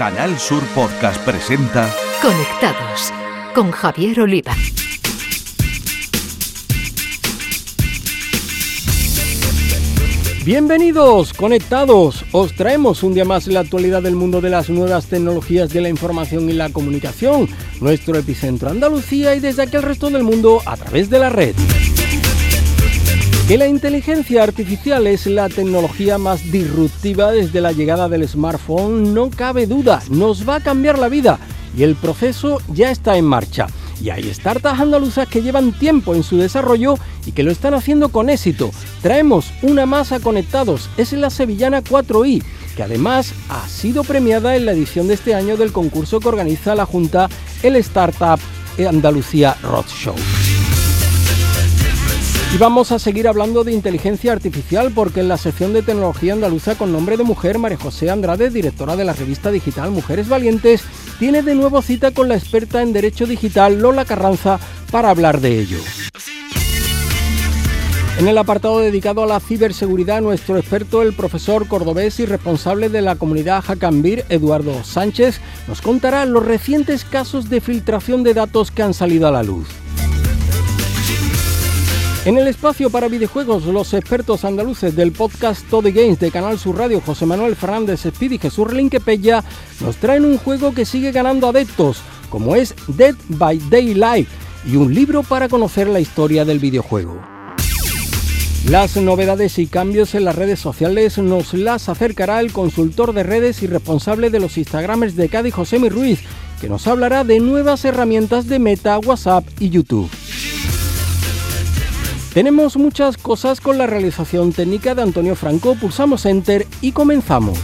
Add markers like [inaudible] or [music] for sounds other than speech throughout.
Canal Sur Podcast presenta Conectados con Javier Oliva. Bienvenidos, conectados. Os traemos un día más la actualidad del mundo de las nuevas tecnologías de la información y la comunicación, nuestro epicentro Andalucía y desde aquí el resto del mundo a través de la red. Que la inteligencia artificial es la tecnología más disruptiva desde la llegada del smartphone no cabe duda, nos va a cambiar la vida y el proceso ya está en marcha. Y hay startups andaluzas que llevan tiempo en su desarrollo y que lo están haciendo con éxito. Traemos una masa conectados, es la sevillana 4i, que además ha sido premiada en la edición de este año del concurso que organiza la Junta el Startup Andalucía Roadshow. Y vamos a seguir hablando de inteligencia artificial porque en la sección de tecnología andaluza con nombre de mujer, María José Andrade, directora de la revista digital Mujeres Valientes, tiene de nuevo cita con la experta en Derecho Digital Lola Carranza para hablar de ello. En el apartado dedicado a la ciberseguridad, nuestro experto, el profesor cordobés y responsable de la comunidad Hackambir, Eduardo Sánchez, nos contará los recientes casos de filtración de datos que han salido a la luz. En el espacio para videojuegos, los expertos andaluces del podcast Todo Games de Canal Sur Radio, José Manuel Fernández Speed y Jesús Pella, nos traen un juego que sigue ganando adeptos, como es Dead by Daylight, y un libro para conocer la historia del videojuego. Las novedades y cambios en las redes sociales nos las acercará el consultor de redes y responsable de los Instagramers de Cádiz, José Mi Ruiz, que nos hablará de nuevas herramientas de Meta, WhatsApp y YouTube. Tenemos muchas cosas con la realización técnica de Antonio Franco, pulsamos Enter y comenzamos.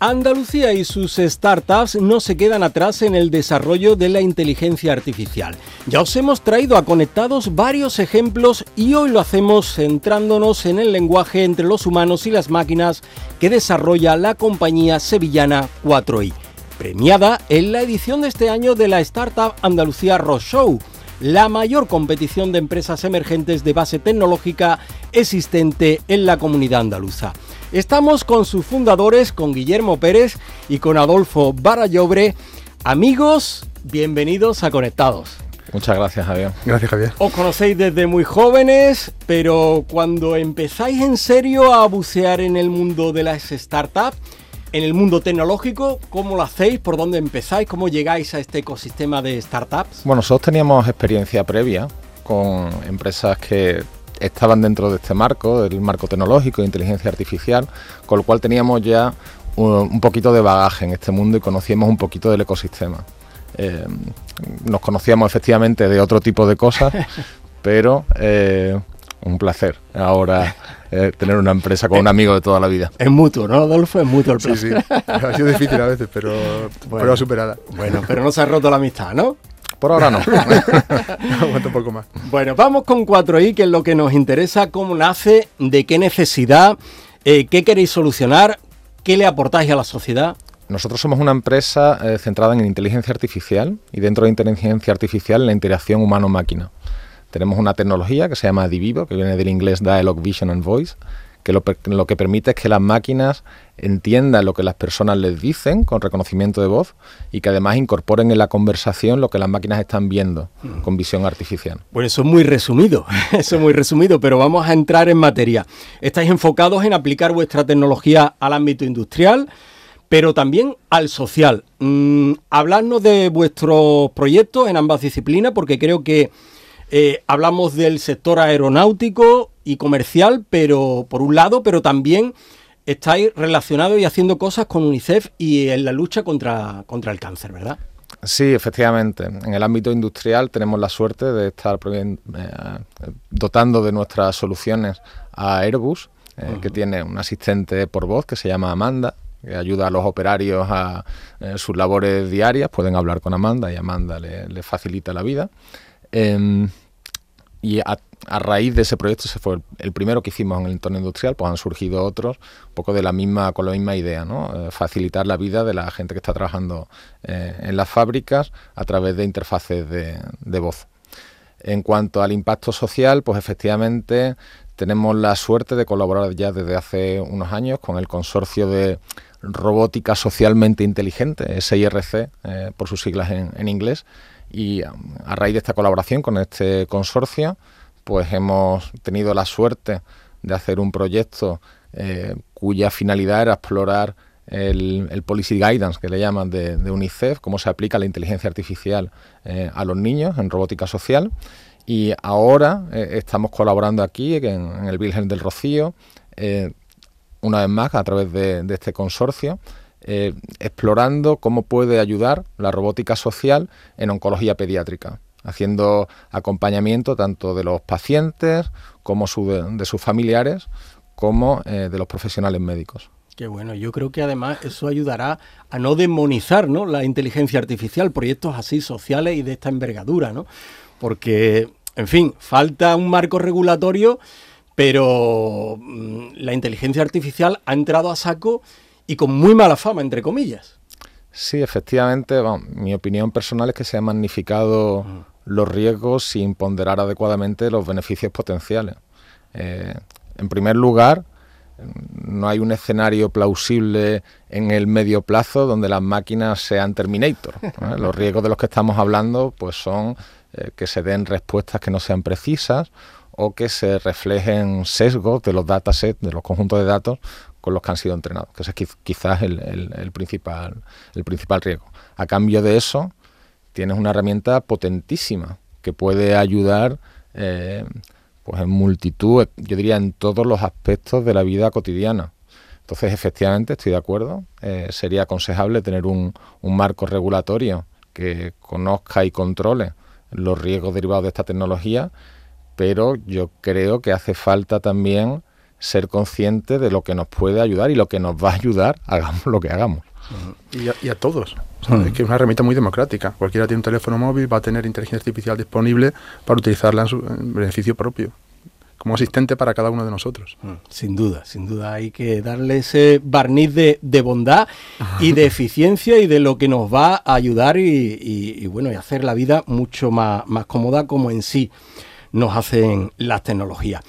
Andalucía y sus startups no se quedan atrás en el desarrollo de la inteligencia artificial. Ya os hemos traído a Conectados varios ejemplos y hoy lo hacemos centrándonos en el lenguaje entre los humanos y las máquinas que desarrolla la compañía sevillana 4i premiada en la edición de este año de la Startup Andalucía Show, la mayor competición de empresas emergentes de base tecnológica existente en la comunidad andaluza. Estamos con sus fundadores, con Guillermo Pérez y con Adolfo Barallobre. Amigos, bienvenidos a Conectados. Muchas gracias, Javier. Gracias, Javier. Os conocéis desde muy jóvenes, pero cuando empezáis en serio a bucear en el mundo de las startups, en el mundo tecnológico, ¿cómo lo hacéis? ¿Por dónde empezáis? ¿Cómo llegáis a este ecosistema de startups? Bueno, nosotros teníamos experiencia previa con empresas que estaban dentro de este marco, del marco tecnológico de inteligencia artificial, con lo cual teníamos ya un, poquito de bagaje en este mundo y conocíamos un poquito del ecosistema. Eh, nos conocíamos efectivamente de otro tipo de cosas, [laughs] pero eh, un placer ahora eh, tener una empresa con un amigo de toda la vida. Es mutuo, ¿no, Adolfo? Es mutuo el placer. Sí, sí. [laughs] Ha sido difícil a veces, pero, pero superada. Bueno, pero no se ha roto la amistad, ¿no? Por ahora no. [laughs] [laughs] Aguanto un poco más. Bueno, vamos con 4i, que es lo que nos interesa, cómo nace, de qué necesidad, eh, qué queréis solucionar, qué le aportáis a la sociedad. Nosotros somos una empresa eh, centrada en inteligencia artificial y dentro de inteligencia artificial la interacción humano-máquina. Tenemos una tecnología que se llama Divivo, que viene del inglés Dialogue Vision and Voice, que lo, que permite es que las máquinas entiendan lo que las personas les dicen con reconocimiento de voz y que además incorporen en la conversación lo que las máquinas están viendo mm. con visión artificial. Bueno, eso es muy resumido, [laughs] eso es muy resumido, pero vamos a entrar en materia. Estáis enfocados en aplicar vuestra tecnología al ámbito industrial, pero también al social. Mm, hablarnos de vuestros proyectos en ambas disciplinas, porque creo que eh, hablamos del sector aeronáutico y comercial, pero por un lado, pero también estáis relacionados y haciendo cosas con UNICEF y en la lucha contra, contra el cáncer, ¿verdad? Sí, efectivamente. En el ámbito industrial tenemos la suerte de estar eh, dotando de nuestras soluciones a Airbus, eh, que tiene un asistente por voz que se llama Amanda, que ayuda a los operarios a sus labores diarias. Pueden hablar con Amanda y Amanda le, facilita la vida. Y a, raíz de ese proyecto, ese fue el, primero que hicimos en el entorno industrial, pues han surgido otros, un poco de la misma, con la misma idea, ¿no? Eh, facilitar la vida de la gente que está trabajando eh, en las fábricas a través de interfaces de, voz. En cuanto al impacto social, pues efectivamente tenemos la suerte de colaborar ya desde hace unos años con el consorcio de robótica socialmente inteligente, SIRC, eh, por sus siglas en, inglés, y a, raíz de esta colaboración con este consorcio, pues hemos tenido la suerte de hacer un proyecto eh, cuya finalidad era explorar el, policy guidance que le llaman de, UNICEF, cómo se aplica la inteligencia artificial eh, a los niños en robótica social. Y ahora eh, estamos colaborando aquí en, el Virgen del Rocío, una vez más a través de, este consorcio, explorando cómo puede ayudar la robótica social en oncología pediátrica haciendo acompañamiento tanto de los pacientes como de sus familiares como de los profesionales médicos. Qué bueno, yo creo que además eso ayudará a no demonizar ¿no? la inteligencia artificial, proyectos así sociales y de esta envergadura, ¿no? Porque, en fin, falta un marco regulatorio, pero mm, la inteligencia artificial ha entrado a saco y con muy mala fama, entre comillas. Sí, efectivamente, mi opinión personal es que se han magnificado los riesgos sin ponderar adecuadamente los beneficios potenciales. Eh, en primer lugar, no hay un escenario plausible en el medio plazo donde las máquinas sean Terminator. [laughs] Los riesgos de los que estamos hablando pues son eh, que se den respuestas que no sean precisas o que se reflejen sesgos de los datasets, de los conjuntos de datos con los que han sido entrenados, que ese es quizás el, principal, el principal riesgo. A cambio de eso, tienes una herramienta potentísima que puede ayudar eh, pues en multitud, yo diría en todos los aspectos de la vida cotidiana. Entonces, efectivamente, estoy de acuerdo. Eh, sería aconsejable tener un, marco regulatorio que conozca y controle los riesgos derivados de esta tecnología, pero yo creo que hace falta también ser consciente de lo que nos puede ayudar y lo que nos va a ayudar, hagamos lo que hagamos. Y a, todos. Es que es una herramienta muy democrática. Cualquiera tiene un teléfono móvil, va a tener inteligencia artificial disponible para utilizarla en su beneficio propio como asistente para cada uno de nosotros. Sin duda, sin duda hay que darle ese barniz de, bondad y de [laughs] eficiencia y de lo que nos va a ayudar y, bueno, y hacer la vida mucho más, más cómoda como en sí nos hacen las tecnologías.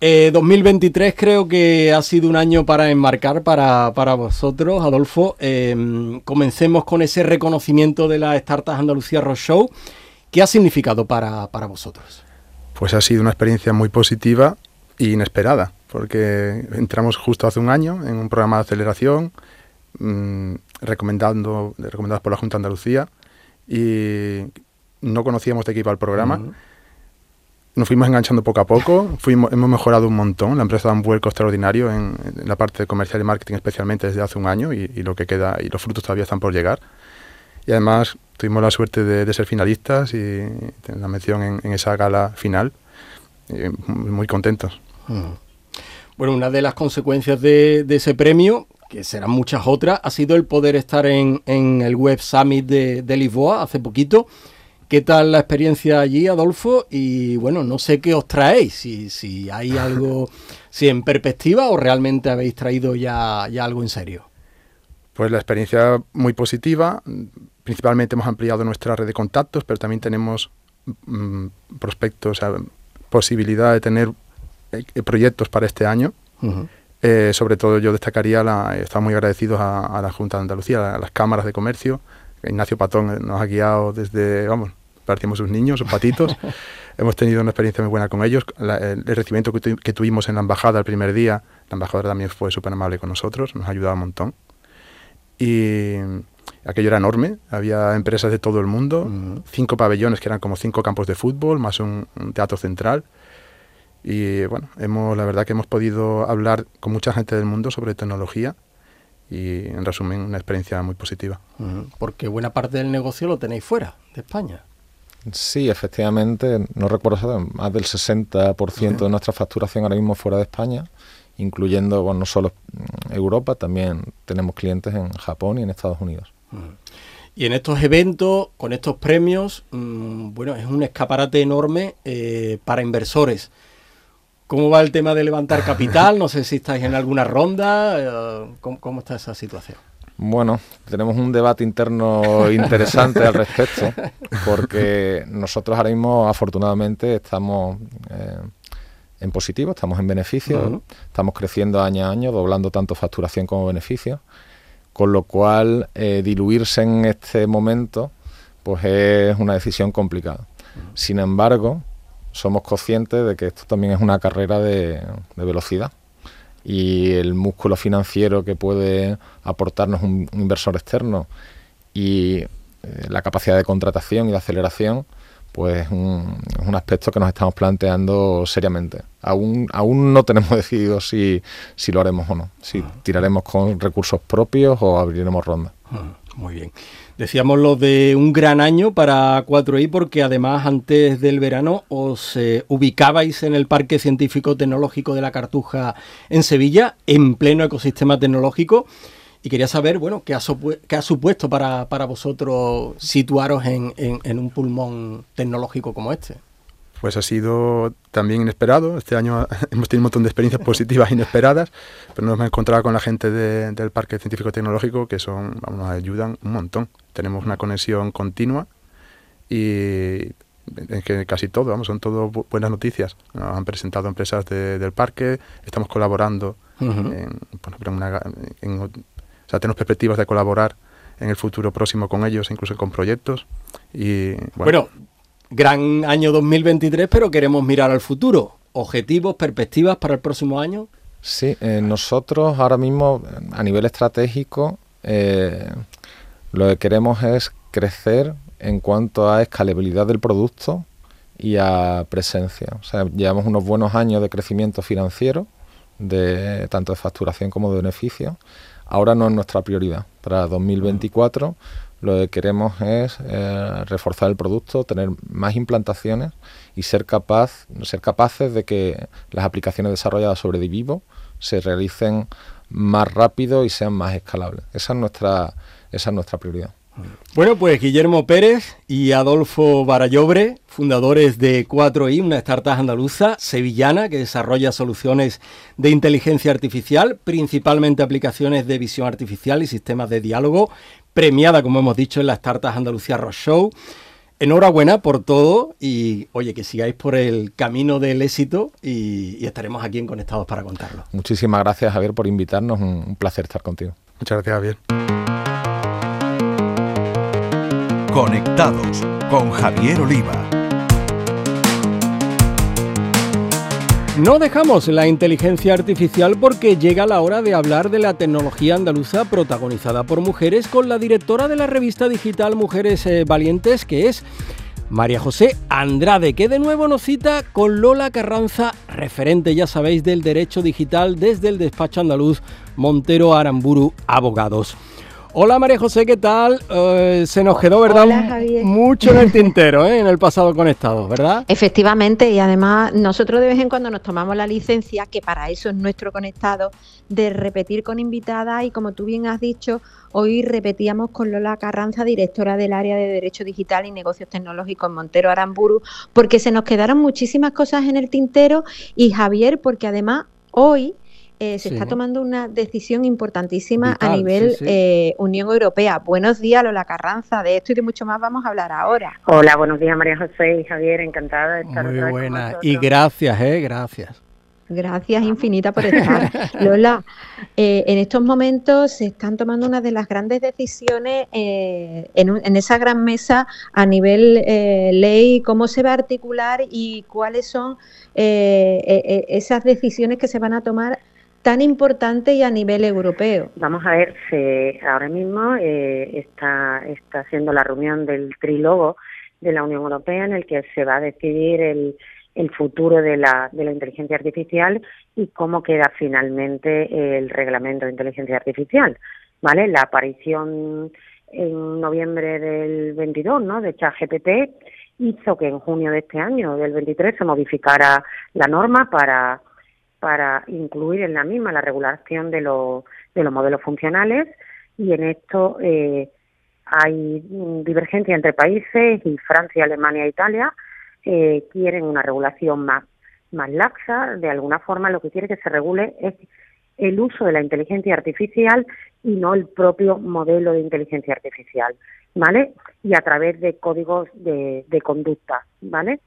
2023 eh, creo que ha sido un año para enmarcar para, vosotros, Adolfo. Em, comencemos con ese reconocimiento de la Startups Andalucía Rock Show. ¿Qué ha significado para, vosotros? Pues ha sido una experiencia muy positiva e inesperada, porque entramos justo hace un año en un programa de aceleración mmm, recomendados por la Junta de Andalucía y no conocíamos de qué iba el programa nos fuimos enganchando poco a poco, fuimos, hemos mejorado un montón, la empresa da un vuelco extraordinario en, la parte de comercial y marketing especialmente desde hace un año y, lo que queda y los frutos todavía están por llegar. Y además tuvimos la suerte de, ser finalistas y tener la mención en, esa gala final. muy contentos. Mm. Bueno, una de las consecuencias de, ese premio, que serán muchas otras, ha sido el poder estar en, el Web Summit de, de Lisboa hace poquito ¿Qué tal la experiencia allí, Adolfo? Y bueno, no sé qué os traéis, si, si hay [laughs] algo, si en perspectiva o realmente habéis traído ya, ya algo en serio. Pues la experiencia muy positiva. Principalmente hemos ampliado nuestra red de contactos, pero también tenemos mm, prospectos, posibilidad de tener eh, proyectos para este año. Eh, sobre todo yo destacaría, la, estamos muy agradecidos a, a, la Junta de Andalucía, a las cámaras de comercio, Ignacio Patón nos ha guiado desde, vamos, partimos sus niños, sus patitos. [laughs] Hemos tenido una experiencia muy buena con ellos. el, recibimiento que, tuvimos en la embajada el primer día, la embajadora también fue súper amable con nosotros, nos ha ayudado un montón. Y aquello era enorme, había empresas de todo el mundo, cinco pabellones que eran como cinco campos de fútbol, más un, un, teatro central. Y bueno, hemos, la verdad que hemos podido hablar con mucha gente del mundo sobre tecnología y en resumen una experiencia muy positiva. Porque buena parte del negocio lo tenéis fuera de España. Sí, efectivamente, no recuerdo más del 60% de nuestra facturación ahora mismo fuera de España, incluyendo bueno, no solo Europa, también tenemos clientes en Japón y en Estados Unidos. Y en estos eventos, con estos premios, mm, bueno, es un escaparate enorme eh, para inversores. ¿Cómo va el tema de levantar capital? No sé si estáis en alguna ronda. Eh, ¿Cómo, está esa situación? Bueno, tenemos un debate interno interesante al respecto, porque nosotros ahora mismo, afortunadamente, estamos eh, en positivo, estamos en beneficio, estamos creciendo año a año, doblando tanto facturación como beneficio, con lo cual eh, diluirse en este momento pues es una decisión complicada. Sin embargo, somos conscientes de que esto también es una carrera de velocidad y el músculo financiero que puede aportarnos un, inversor externo y eh, la capacidad de contratación y de aceleración, pues es un, aspecto que nos estamos planteando seriamente. Aún, aún no tenemos [laughs] decidido si, si lo haremos o no, si tiraremos con recursos propios o abriremos ronda. Muy bien. Decíamos lo de un gran año para 4i porque además antes del verano os eh, ubicabais en el Parque Científico Tecnológico de la Cartuja en Sevilla, en pleno ecosistema tecnológico. Y quería saber, bueno, qué ha, supuesto para, vosotros situaros en, en un pulmón tecnológico como este. Pues ha sido también inesperado. Este año [laughs] hemos tenido un montón de experiencias positivas inesperadas, pero nos hemos encontrado con la gente del Parque Científico Tecnológico que son, nos ayudan un montón. Tenemos una conexión continua y en que casi todo, vamos, son todo buenas noticias. Nos han presentado empresas del parque, estamos colaborando en, o sea, tenemos perspectivas de colaborar en el futuro próximo con ellos, incluso con proyectos. Y bueno gran año 2023, pero queremos mirar al futuro. ¿Objetivos, perspectivas para el próximo año? Sí, eh, nosotros ahora mismo a nivel estratégico eh, lo que queremos es crecer en cuanto a escalabilidad del producto y a presencia. O sea, llevamos unos buenos años de crecimiento financiero, de tanto de facturación como de beneficio. Ahora no es nuestra prioridad. Para 2024 lo que queremos es eh, reforzar el producto, tener más implantaciones y ser, capaz, ser capaces de que las aplicaciones desarrolladas sobre Divivo se realicen más rápido y sean más escalables. Esa es nuestra, esa es nuestra prioridad. Bueno, pues Guillermo Pérez y Adolfo Barallobre, fundadores de 4i, una startup andaluza sevillana que desarrolla soluciones de inteligencia artificial, principalmente aplicaciones de visión artificial y sistemas de diálogo, premiada, como hemos dicho, en la Startup Andalucía Rock Show. Enhorabuena por todo y oye, que sigáis por el camino del éxito y, estaremos aquí en Conectados para contarlo. Muchísimas gracias Javier por invitarnos, un placer estar contigo. Muchas gracias Javier. Conectados con Javier Oliva. No dejamos la inteligencia artificial porque llega la hora de hablar de la tecnología andaluza protagonizada por mujeres con la directora de la revista digital Mujeres eh, Valientes, que es María José Andrade, que de nuevo nos cita con Lola Carranza, referente, ya sabéis, del derecho digital desde el despacho andaluz Montero Aramburu Abogados. Hola María José, ¿qué tal? Eh, se nos quedó, ¿verdad? Mucho en el [laughs] tintero, ¿eh? en el pasado conectado, ¿verdad? Efectivamente, y además nosotros de vez en cuando nos tomamos la licencia, que para eso es nuestro conectado, de repetir con invitada y como tú bien has dicho, hoy repetíamos con Lola Carranza, directora del área de Derecho Digital y Negocios Tecnológicos en Montero Aramburu, porque se nos quedaron muchísimas cosas en el tintero y Javier, porque además hoy eh, se está tomando una decisión importantísima a nivel eh, Unión Europea. Buenos días, Lola Carranza. De esto y de mucho más vamos a hablar ahora. Hola, buenos días, María José y Javier. Encantada de estar Muy buena. y gracias, ¿eh? Gracias. Gracias infinita por estar. [laughs] Lola, eh, en estos momentos se están tomando una de las grandes decisiones en, en, esa gran mesa a nivel ley, cómo se va a articular y cuáles son esas decisiones que se van a tomar tan importante y a nivel europeo? Vamos a ver, se, ahora mismo eh, está, está haciendo la reunión del trílogo de la Unión Europea en el que se va a decidir el, el futuro de la, de la inteligencia artificial y cómo queda finalmente el reglamento de inteligencia artificial. ¿Vale? La aparición en noviembre del 22 ¿no? de ChatGPT hizo que en junio de este año, del 23, se modificara la norma para para incluir en la misma la regulación de, los de los modelos funcionales y en esto eh, hay divergencia entre países y Francia, Alemania e Italia eh, quieren una regulación más, más laxa. De alguna forma lo que quiere que se regule es el uso de la inteligencia artificial y no el propio modelo de inteligencia artificial, ¿vale? Y a través de códigos de, conducta, ¿vale?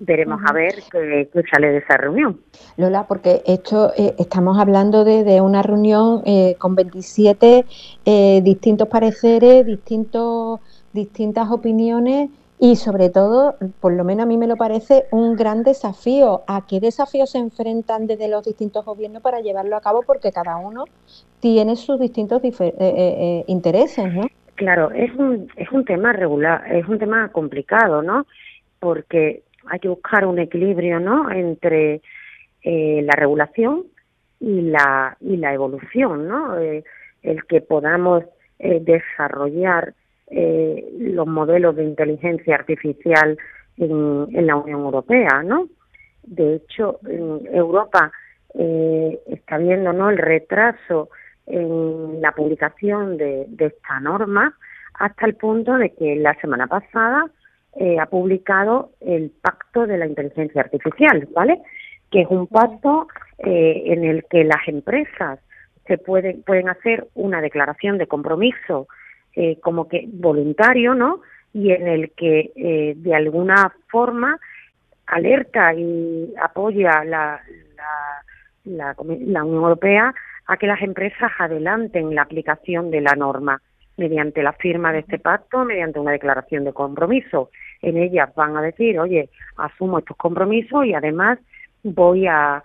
Veremos a ver qué, sale de esa reunión. Lola, porque esto eh, estamos hablando de, una reunión eh, con 27 eh, distintos pareceres, distintos, distintas opiniones y sobre todo, por lo menos a mí me lo parece, un gran desafío. ¿A qué desafíos se enfrentan desde los distintos gobiernos para llevarlo a cabo? Porque cada uno tiene sus distintos intereses, ¿no? Claro, es un, es un tema regular, es un tema complicado, ¿no? Porque hay que buscar un equilibrio, ¿no? Entre la regulación y la, y la evolución, ¿no? el que podamos desarrollar eh, los modelos de inteligencia artificial en, la Unión Europea, ¿no? De hecho, en Europa eh, está viendo ¿no? el retraso en la publicación de, esta norma hasta el punto de que la semana pasada eh, ha publicado el Pacto de la Inteligencia Artificial, ¿vale? Que es un pacto eh, en el que las empresas se pueden, pueden hacer una declaración de compromiso eh, como que voluntario, ¿no? Y en el que eh, de alguna forma alerta y apoya la, la, la, Unión Europea a que las empresas adelanten la aplicación de la norma mediante la firma de este pacto, mediante una declaración de compromiso. En ellas van a decir, oye, asumo estos compromisos y además voy a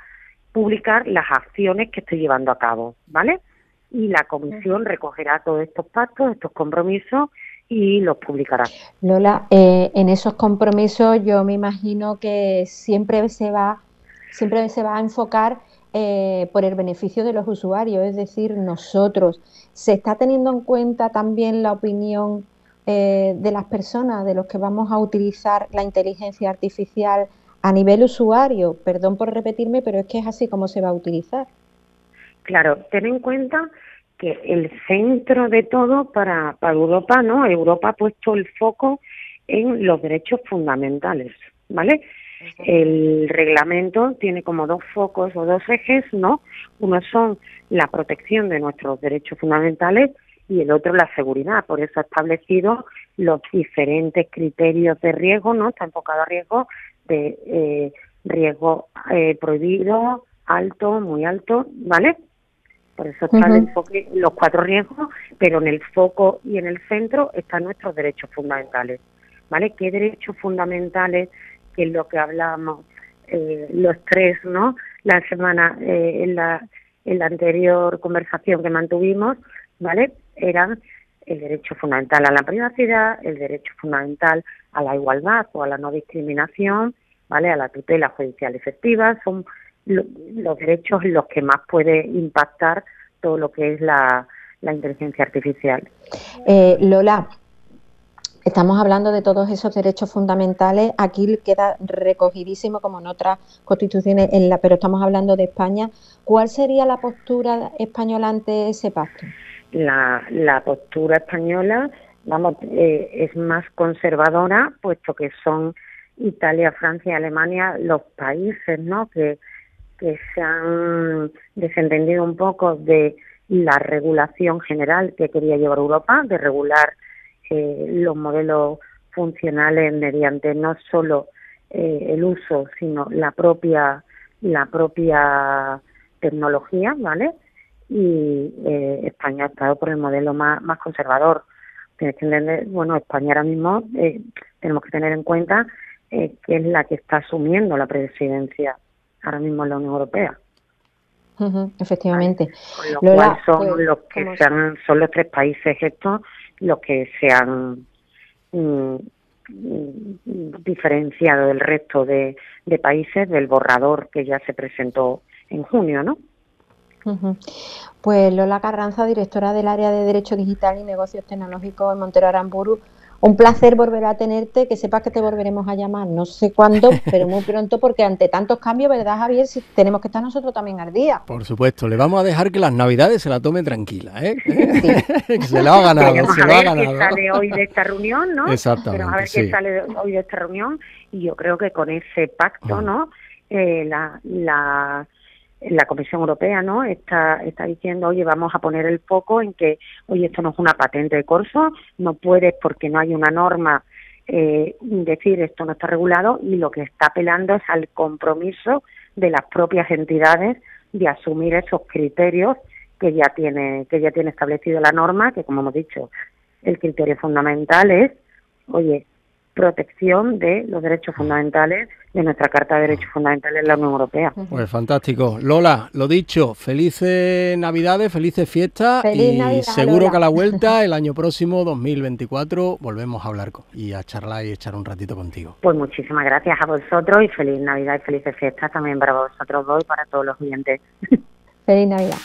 publicar las acciones que estoy llevando a cabo, ¿vale? y la comisión recogerá todos estos pactos, estos compromisos y los publicará. Lola, eh, en esos compromisos yo me imagino que siempre se va, siempre se va a enfocar eh, por el beneficio de los usuarios, es decir, nosotros. ¿Se está teniendo en cuenta también la opinión eh, de las personas, de los que vamos a utilizar la inteligencia artificial a nivel usuario? Perdón por repetirme, pero es que es así como se va a utilizar. Claro, ten en cuenta que el centro de todo para, para Europa, ¿no? Europa ha puesto el foco en los derechos fundamentales, ¿vale? El reglamento tiene como dos focos o dos ejes, ¿no? Uno son la protección de nuestros derechos fundamentales y el otro la seguridad. Por eso ha establecido los diferentes criterios de riesgo, ¿no? Está enfocado a riesgo de eh, riesgo eh, prohibido, alto, muy alto, ¿vale? Por eso está el enfoque, los cuatro riesgos, pero en el foco y en el centro están nuestros derechos fundamentales. ¿Vale? ¿Qué derechos fundamentales, que es lo que hablamos eh, los tres, ¿no? La semana, eh, en, la, en la anterior conversación que mantuvimos, ¿vale? Eran el derecho fundamental a la privacidad, el derecho fundamental a la igualdad o a la no discriminación, ¿vale? A la tutela judicial efectiva, son los derechos los que más puede impactar todo lo que es la, inteligencia artificial. Eh, Lola, estamos hablando de todos esos derechos fundamentales. Aquí queda recogidísimo, como en otras constituciones, en la, pero estamos hablando de España. ¿Cuál sería la postura española ante ese pacto? La, la postura española, vamos, eh, es más conservadora, puesto que son Italia, Francia Alemania los países, ¿no? Que que se han desentendido un poco de la regulación general que quería llevar Europa, de regular eh, los modelos funcionales mediante no solo eh, el uso, sino la propia la propia tecnología, ¿vale? Y eh, España ha estado por el modelo más, más conservador. Tienes que entender, bueno, España ahora mismo tenemos que tener en cuenta que es la que está asumiendo la presidencia ahora mismo en la Unión Europea. efectivamente. Con lo cual son pues, los que sean, son los tres países estos los que se han mm, diferenciado del resto de, países del borrador que ya se presentó en junio, ¿no? Pues Lola Carranza, directora del área de Derecho Digital y Negocios Tecnológicos en Montero Aramburu, un placer volver a tenerte, que sepas que te volveremos a llamar, no sé cuándo, [laughs] pero muy pronto, porque ante tantos cambios, ¿verdad, Javier? Si tenemos que estar nosotros también al día. Por supuesto, le vamos a dejar que las navidades se la tome tranquila, ¿eh? [laughs] que se lo ha ganado, se a lo ha ganado. sale hoy de esta reunión, ¿no? Exactamente. a ver qué sale hoy de esta reunión, y yo creo que con ese pacto, ¿no? Eh, la, la la Comisión Europea no está está diciendo oye vamos a poner el foco en que oye esto no es una patente de corso no puedes porque no hay una norma eh, decir esto no está regulado y lo que está apelando es al compromiso de las propias entidades de asumir esos criterios que ya tiene que ya tiene establecido la norma que como hemos dicho el criterio fundamental es oye protección de los derechos fundamentales de nuestra Carta de Derechos Fundamentales en la Unión Europea. Pues fantástico. Lola, lo dicho, felices Navidades, felices fiestas y seguro que a la vuelta, [laughs] el año próximo, 2024, volvemos a hablar y a charlar y echar un ratito contigo. Pues muchísimas gracias a vosotros y feliz Navidad y felices fiestas también para vosotros dos y para todos los oyentes. [laughs] Feliz Navidad.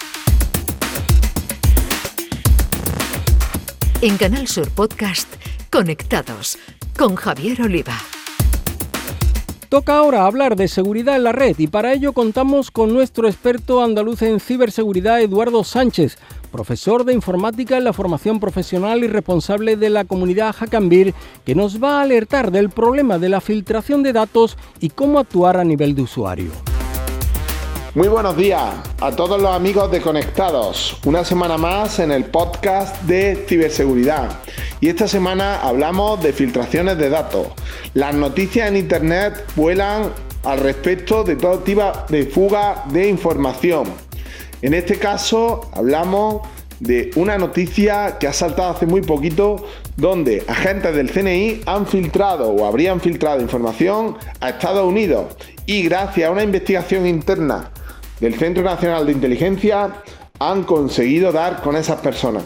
En Canal Sur Podcast, Conectados con Javier Oliva. Toca ahora hablar de seguridad en la red y para ello contamos con nuestro experto andaluz en ciberseguridad Eduardo Sánchez, profesor de informática en la formación profesional y responsable de la comunidad Hackambir, que nos va a alertar del problema de la filtración de datos y cómo actuar a nivel de usuario. Muy buenos días a todos los amigos de Conectados. Una semana más en el podcast de ciberseguridad. Y esta semana hablamos de filtraciones de datos. Las noticias en Internet vuelan al respecto de todo tipo de fuga de información. En este caso hablamos de una noticia que ha saltado hace muy poquito donde agentes del CNI han filtrado o habrían filtrado información a Estados Unidos y gracias a una investigación interna del Centro Nacional de Inteligencia han conseguido dar con esas personas.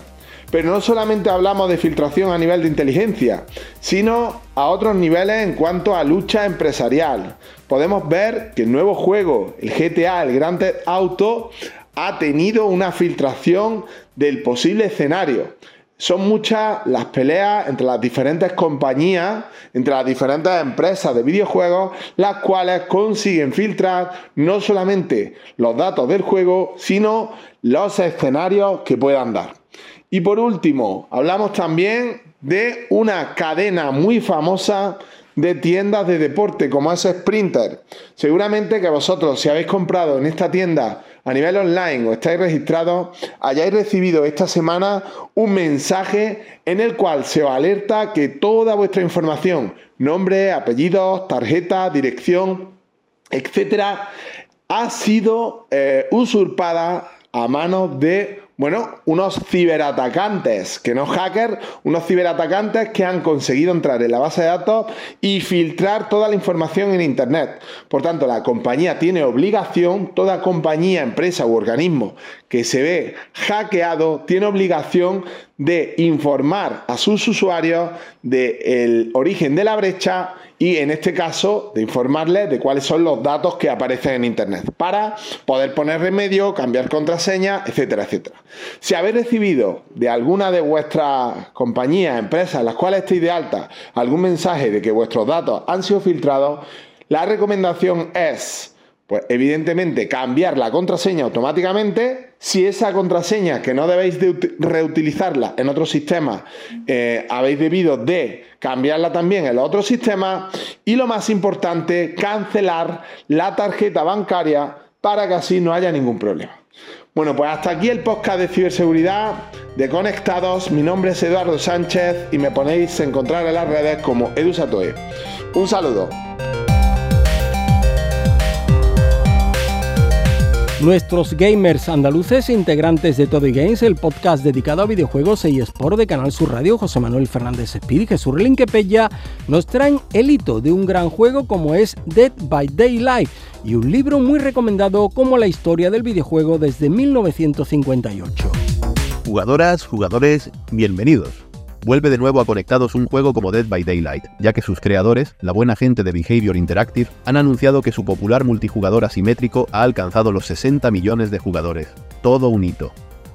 Pero no solamente hablamos de filtración a nivel de inteligencia, sino a otros niveles en cuanto a lucha empresarial. Podemos ver que el nuevo juego, el GTA, el Grand Theft Auto, ha tenido una filtración del posible escenario son muchas las peleas entre las diferentes compañías, entre las diferentes empresas de videojuegos, las cuales consiguen filtrar no solamente los datos del juego, sino los escenarios que puedan dar. Y por último, hablamos también de una cadena muy famosa de tiendas de deporte como es Sprinter. Seguramente que vosotros si habéis comprado en esta tienda a nivel online o estáis registrados, hayáis recibido esta semana un mensaje en el cual se os alerta que toda vuestra información, nombre, apellidos, tarjeta, dirección, etcétera, ha sido eh, usurpada a manos de bueno, unos ciberatacantes, que no hackers, unos ciberatacantes que han conseguido entrar en la base de datos y filtrar toda la información en Internet. Por tanto, la compañía tiene obligación, toda compañía, empresa u organismo que se ve hackeado, tiene obligación de informar a sus usuarios del origen de la brecha y en este caso de informarles de cuáles son los datos que aparecen en Internet para poder poner remedio, cambiar contraseña, etcétera, etcétera. Si habéis recibido de alguna de vuestras compañías, empresas, las cuales estéis de alta, algún mensaje de que vuestros datos han sido filtrados, la recomendación es pues evidentemente cambiar la contraseña automáticamente. Si esa contraseña que no debéis de reutilizarla en otro sistema, eh, habéis debido de cambiarla también en los otros sistemas. Y lo más importante, cancelar la tarjeta bancaria para que así no haya ningún problema. Bueno, pues hasta aquí el podcast de ciberseguridad de Conectados. Mi nombre es Eduardo Sánchez y me ponéis a encontrar en las redes como EduSatoe. Un saludo. Nuestros gamers andaluces, integrantes de Todo Games, el podcast dedicado a videojuegos y sport de Canal Sur Radio, José Manuel Fernández Espíritu y Jesús Pella, nos traen el hito de un gran juego como es Dead by Daylight y un libro muy recomendado como la historia del videojuego desde 1958. Jugadoras, jugadores, bienvenidos vuelve de nuevo a conectados un juego como Dead by Daylight, ya que sus creadores, la buena gente de Behavior Interactive, han anunciado que su popular multijugador asimétrico ha alcanzado los 60 millones de jugadores. Todo un hito.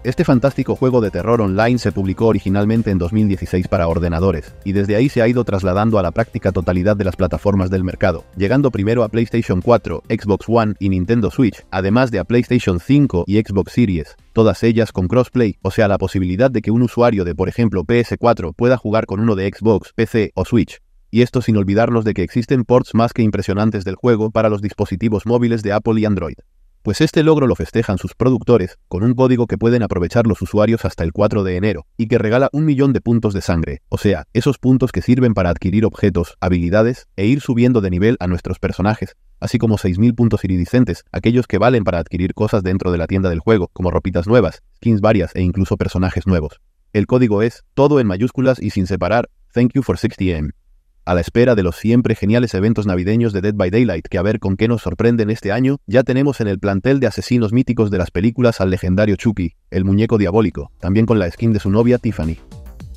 Este fantástico juego de terror online se publicó originalmente en 2016 para ordenadores, y desde ahí se ha ido trasladando a la práctica totalidad de las plataformas del mercado, llegando primero a PlayStation 4, Xbox One y Nintendo Switch, además de a PlayStation 5 y Xbox Series, todas ellas con crossplay, o sea la posibilidad de que un usuario de por ejemplo PS4 pueda jugar con uno de Xbox, PC o Switch. Y esto sin olvidarnos de que existen ports más que impresionantes del juego para los dispositivos móviles de Apple y Android. Pues este logro lo festejan sus productores con un código que pueden aprovechar los usuarios hasta el 4 de enero y que regala un millón de puntos de sangre, o sea, esos puntos que sirven para adquirir objetos, habilidades e ir subiendo de nivel a nuestros personajes, así como 6.000 puntos iridiscentes, aquellos que valen para adquirir cosas dentro de la tienda del juego, como ropitas nuevas, skins varias e incluso personajes nuevos. El código es todo en mayúsculas y sin separar, Thank you for 60M a la espera de los siempre geniales eventos navideños de Dead by Daylight, que a ver con qué nos sorprenden este año, ya tenemos en el plantel de asesinos míticos de las películas al legendario Chucky, el muñeco diabólico, también con la skin de su novia Tiffany.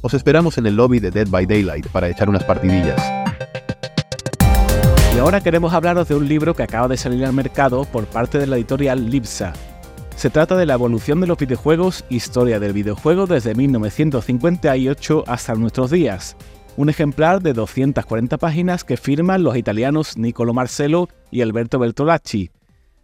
Os esperamos en el lobby de Dead by Daylight para echar unas partidillas. Y ahora queremos hablaros de un libro que acaba de salir al mercado por parte de la editorial Lipsa. Se trata de la evolución de los videojuegos, historia del videojuego desde 1958 hasta nuestros días, un ejemplar de 240 páginas que firman los italianos Nicolo Marcello y Alberto Bertolacci.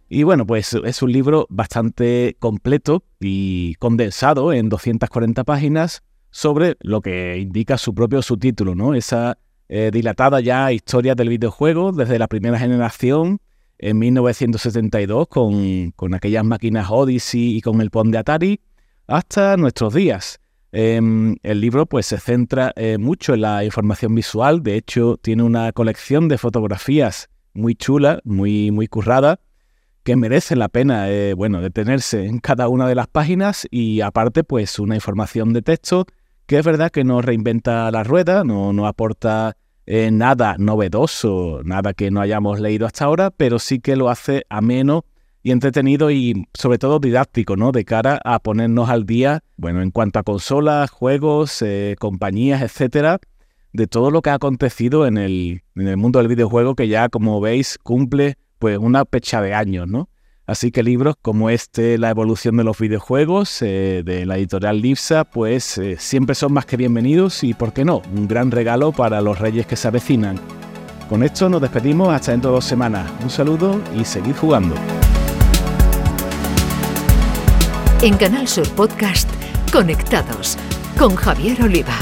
Y bueno, pues es un libro bastante completo y condensado en 240 páginas sobre lo que indica su propio subtítulo, ¿no? Esa eh, dilatada ya historia del videojuego desde la primera generación en 1972 con, con aquellas máquinas Odyssey y con el PON de Atari hasta nuestros días. Em, el libro pues se centra eh, mucho en la información visual, de hecho tiene una colección de fotografías muy chula, muy, muy currada, que merece la pena eh, bueno, detenerse en cada una de las páginas y aparte pues una información de texto que es verdad que no reinventa la rueda, no, no aporta eh, nada novedoso, nada que no hayamos leído hasta ahora, pero sí que lo hace ameno y entretenido y sobre todo didáctico, ¿no? De cara a ponernos al día, bueno, en cuanto a consolas, juegos, eh, compañías, etcétera, de todo lo que ha acontecido en el, mundo del videojuego que ya, como veis, cumple pues una pecha de años, ¿no? Así que libros como este, La evolución de los videojuegos, eh, de la editorial Lipsa, pues eh, siempre son más que bienvenidos y, ¿por qué no?, un gran regalo para los reyes que se avecinan. Con esto nos despedimos hasta dentro de dos semanas. Un saludo y seguid jugando. En Canal Sur Podcast, Conectados con Javier Oliva.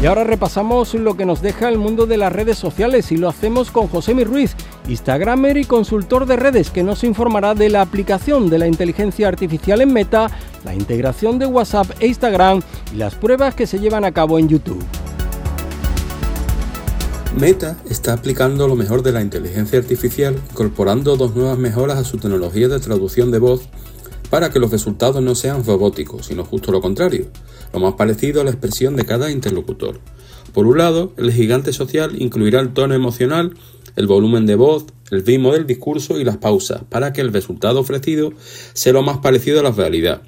Y ahora repasamos lo que nos deja el mundo de las redes sociales y lo hacemos con José Mi Ruiz, Instagramer y consultor de redes, que nos informará de la aplicación de la inteligencia artificial en Meta, la integración de WhatsApp e Instagram y las pruebas que se llevan a cabo en YouTube. Meta está aplicando lo mejor de la inteligencia artificial, incorporando dos nuevas mejoras a su tecnología de traducción de voz para que los resultados no sean robóticos, sino justo lo contrario, lo más parecido a la expresión de cada interlocutor. Por un lado, el gigante social incluirá el tono emocional, el volumen de voz, el ritmo del discurso y las pausas, para que el resultado ofrecido sea lo más parecido a la realidad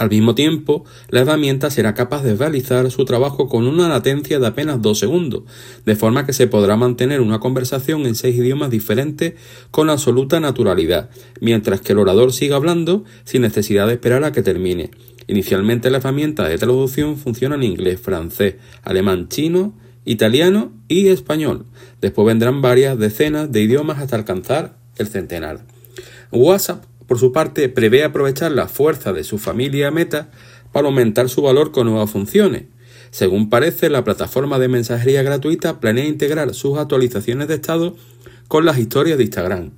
al mismo tiempo, la herramienta será capaz de realizar su trabajo con una latencia de apenas dos segundos, de forma que se podrá mantener una conversación en seis idiomas diferentes con absoluta naturalidad, mientras que el orador siga hablando sin necesidad de esperar a que termine. Inicialmente la herramienta de traducción funciona en inglés, francés, alemán, chino, italiano y español. Después vendrán varias decenas de idiomas hasta alcanzar el centenar. WhatsApp por su parte, prevé aprovechar la fuerza de su familia Meta para aumentar su valor con nuevas funciones. Según parece, la plataforma de mensajería gratuita planea integrar sus actualizaciones de estado con las historias de Instagram.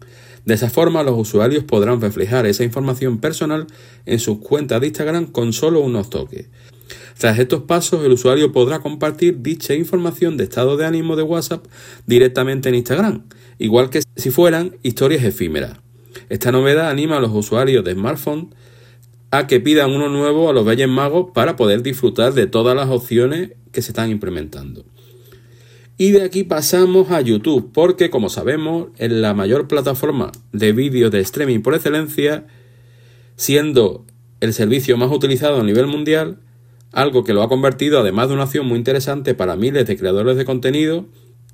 De esa forma, los usuarios podrán reflejar esa información personal en sus cuentas de Instagram con solo unos toques. Tras estos pasos, el usuario podrá compartir dicha información de estado de ánimo de WhatsApp directamente en Instagram, igual que si fueran historias efímeras. Esta novedad anima a los usuarios de smartphone a que pidan uno nuevo a los Reyes Magos para poder disfrutar de todas las opciones que se están implementando. Y de aquí pasamos a YouTube, porque como sabemos, es la mayor plataforma de vídeos de streaming por excelencia, siendo el servicio más utilizado a nivel mundial, algo que lo ha convertido además de una opción muy interesante para miles de creadores de contenido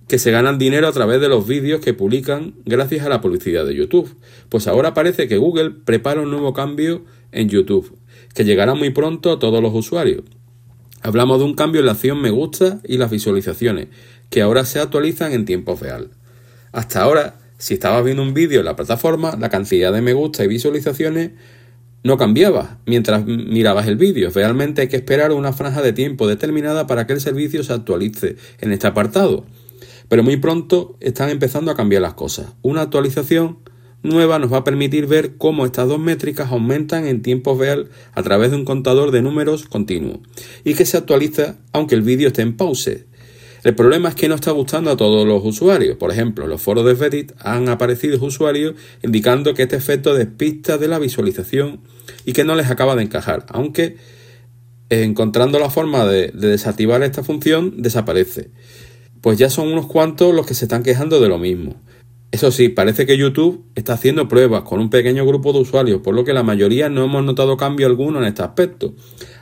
que se ganan dinero a través de los vídeos que publican gracias a la publicidad de YouTube. Pues ahora parece que Google prepara un nuevo cambio en YouTube, que llegará muy pronto a todos los usuarios. Hablamos de un cambio en la acción me gusta y las visualizaciones, que ahora se actualizan en tiempo real. Hasta ahora, si estabas viendo un vídeo en la plataforma, la cantidad de me gusta y visualizaciones no cambiaba mientras mirabas el vídeo. Realmente hay que esperar una franja de tiempo determinada para que el servicio se actualice en este apartado. Pero muy pronto están empezando a cambiar las cosas. Una actualización nueva nos va a permitir ver cómo estas dos métricas aumentan en tiempo real a través de un contador de números continuo y que se actualiza aunque el vídeo esté en pause. El problema es que no está gustando a todos los usuarios. Por ejemplo, en los foros de Reddit han aparecido usuarios indicando que este efecto despista de la visualización y que no les acaba de encajar, aunque encontrando la forma de desactivar esta función desaparece. Pues ya son unos cuantos los que se están quejando de lo mismo. Eso sí, parece que YouTube está haciendo pruebas con un pequeño grupo de usuarios, por lo que la mayoría no hemos notado cambio alguno en este aspecto.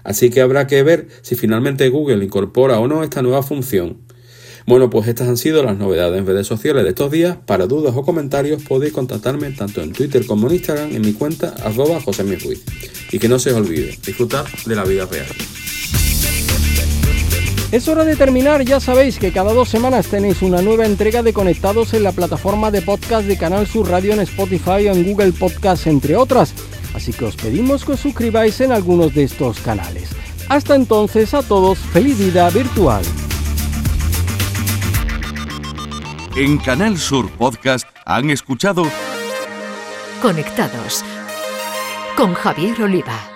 Así que habrá que ver si finalmente Google incorpora o no esta nueva función. Bueno, pues estas han sido las novedades en redes sociales de estos días. Para dudas o comentarios podéis contactarme tanto en Twitter como en Instagram en mi cuenta arroba Y que no se os olvide, disfrutar de la vida real. Es hora de terminar, ya sabéis que cada dos semanas tenéis una nueva entrega de Conectados en la plataforma de podcast de Canal Sur Radio en Spotify o en Google Podcast, entre otras. Así que os pedimos que os suscribáis en algunos de estos canales. Hasta entonces a todos, feliz vida virtual. En Canal Sur Podcast han escuchado Conectados con Javier Oliva.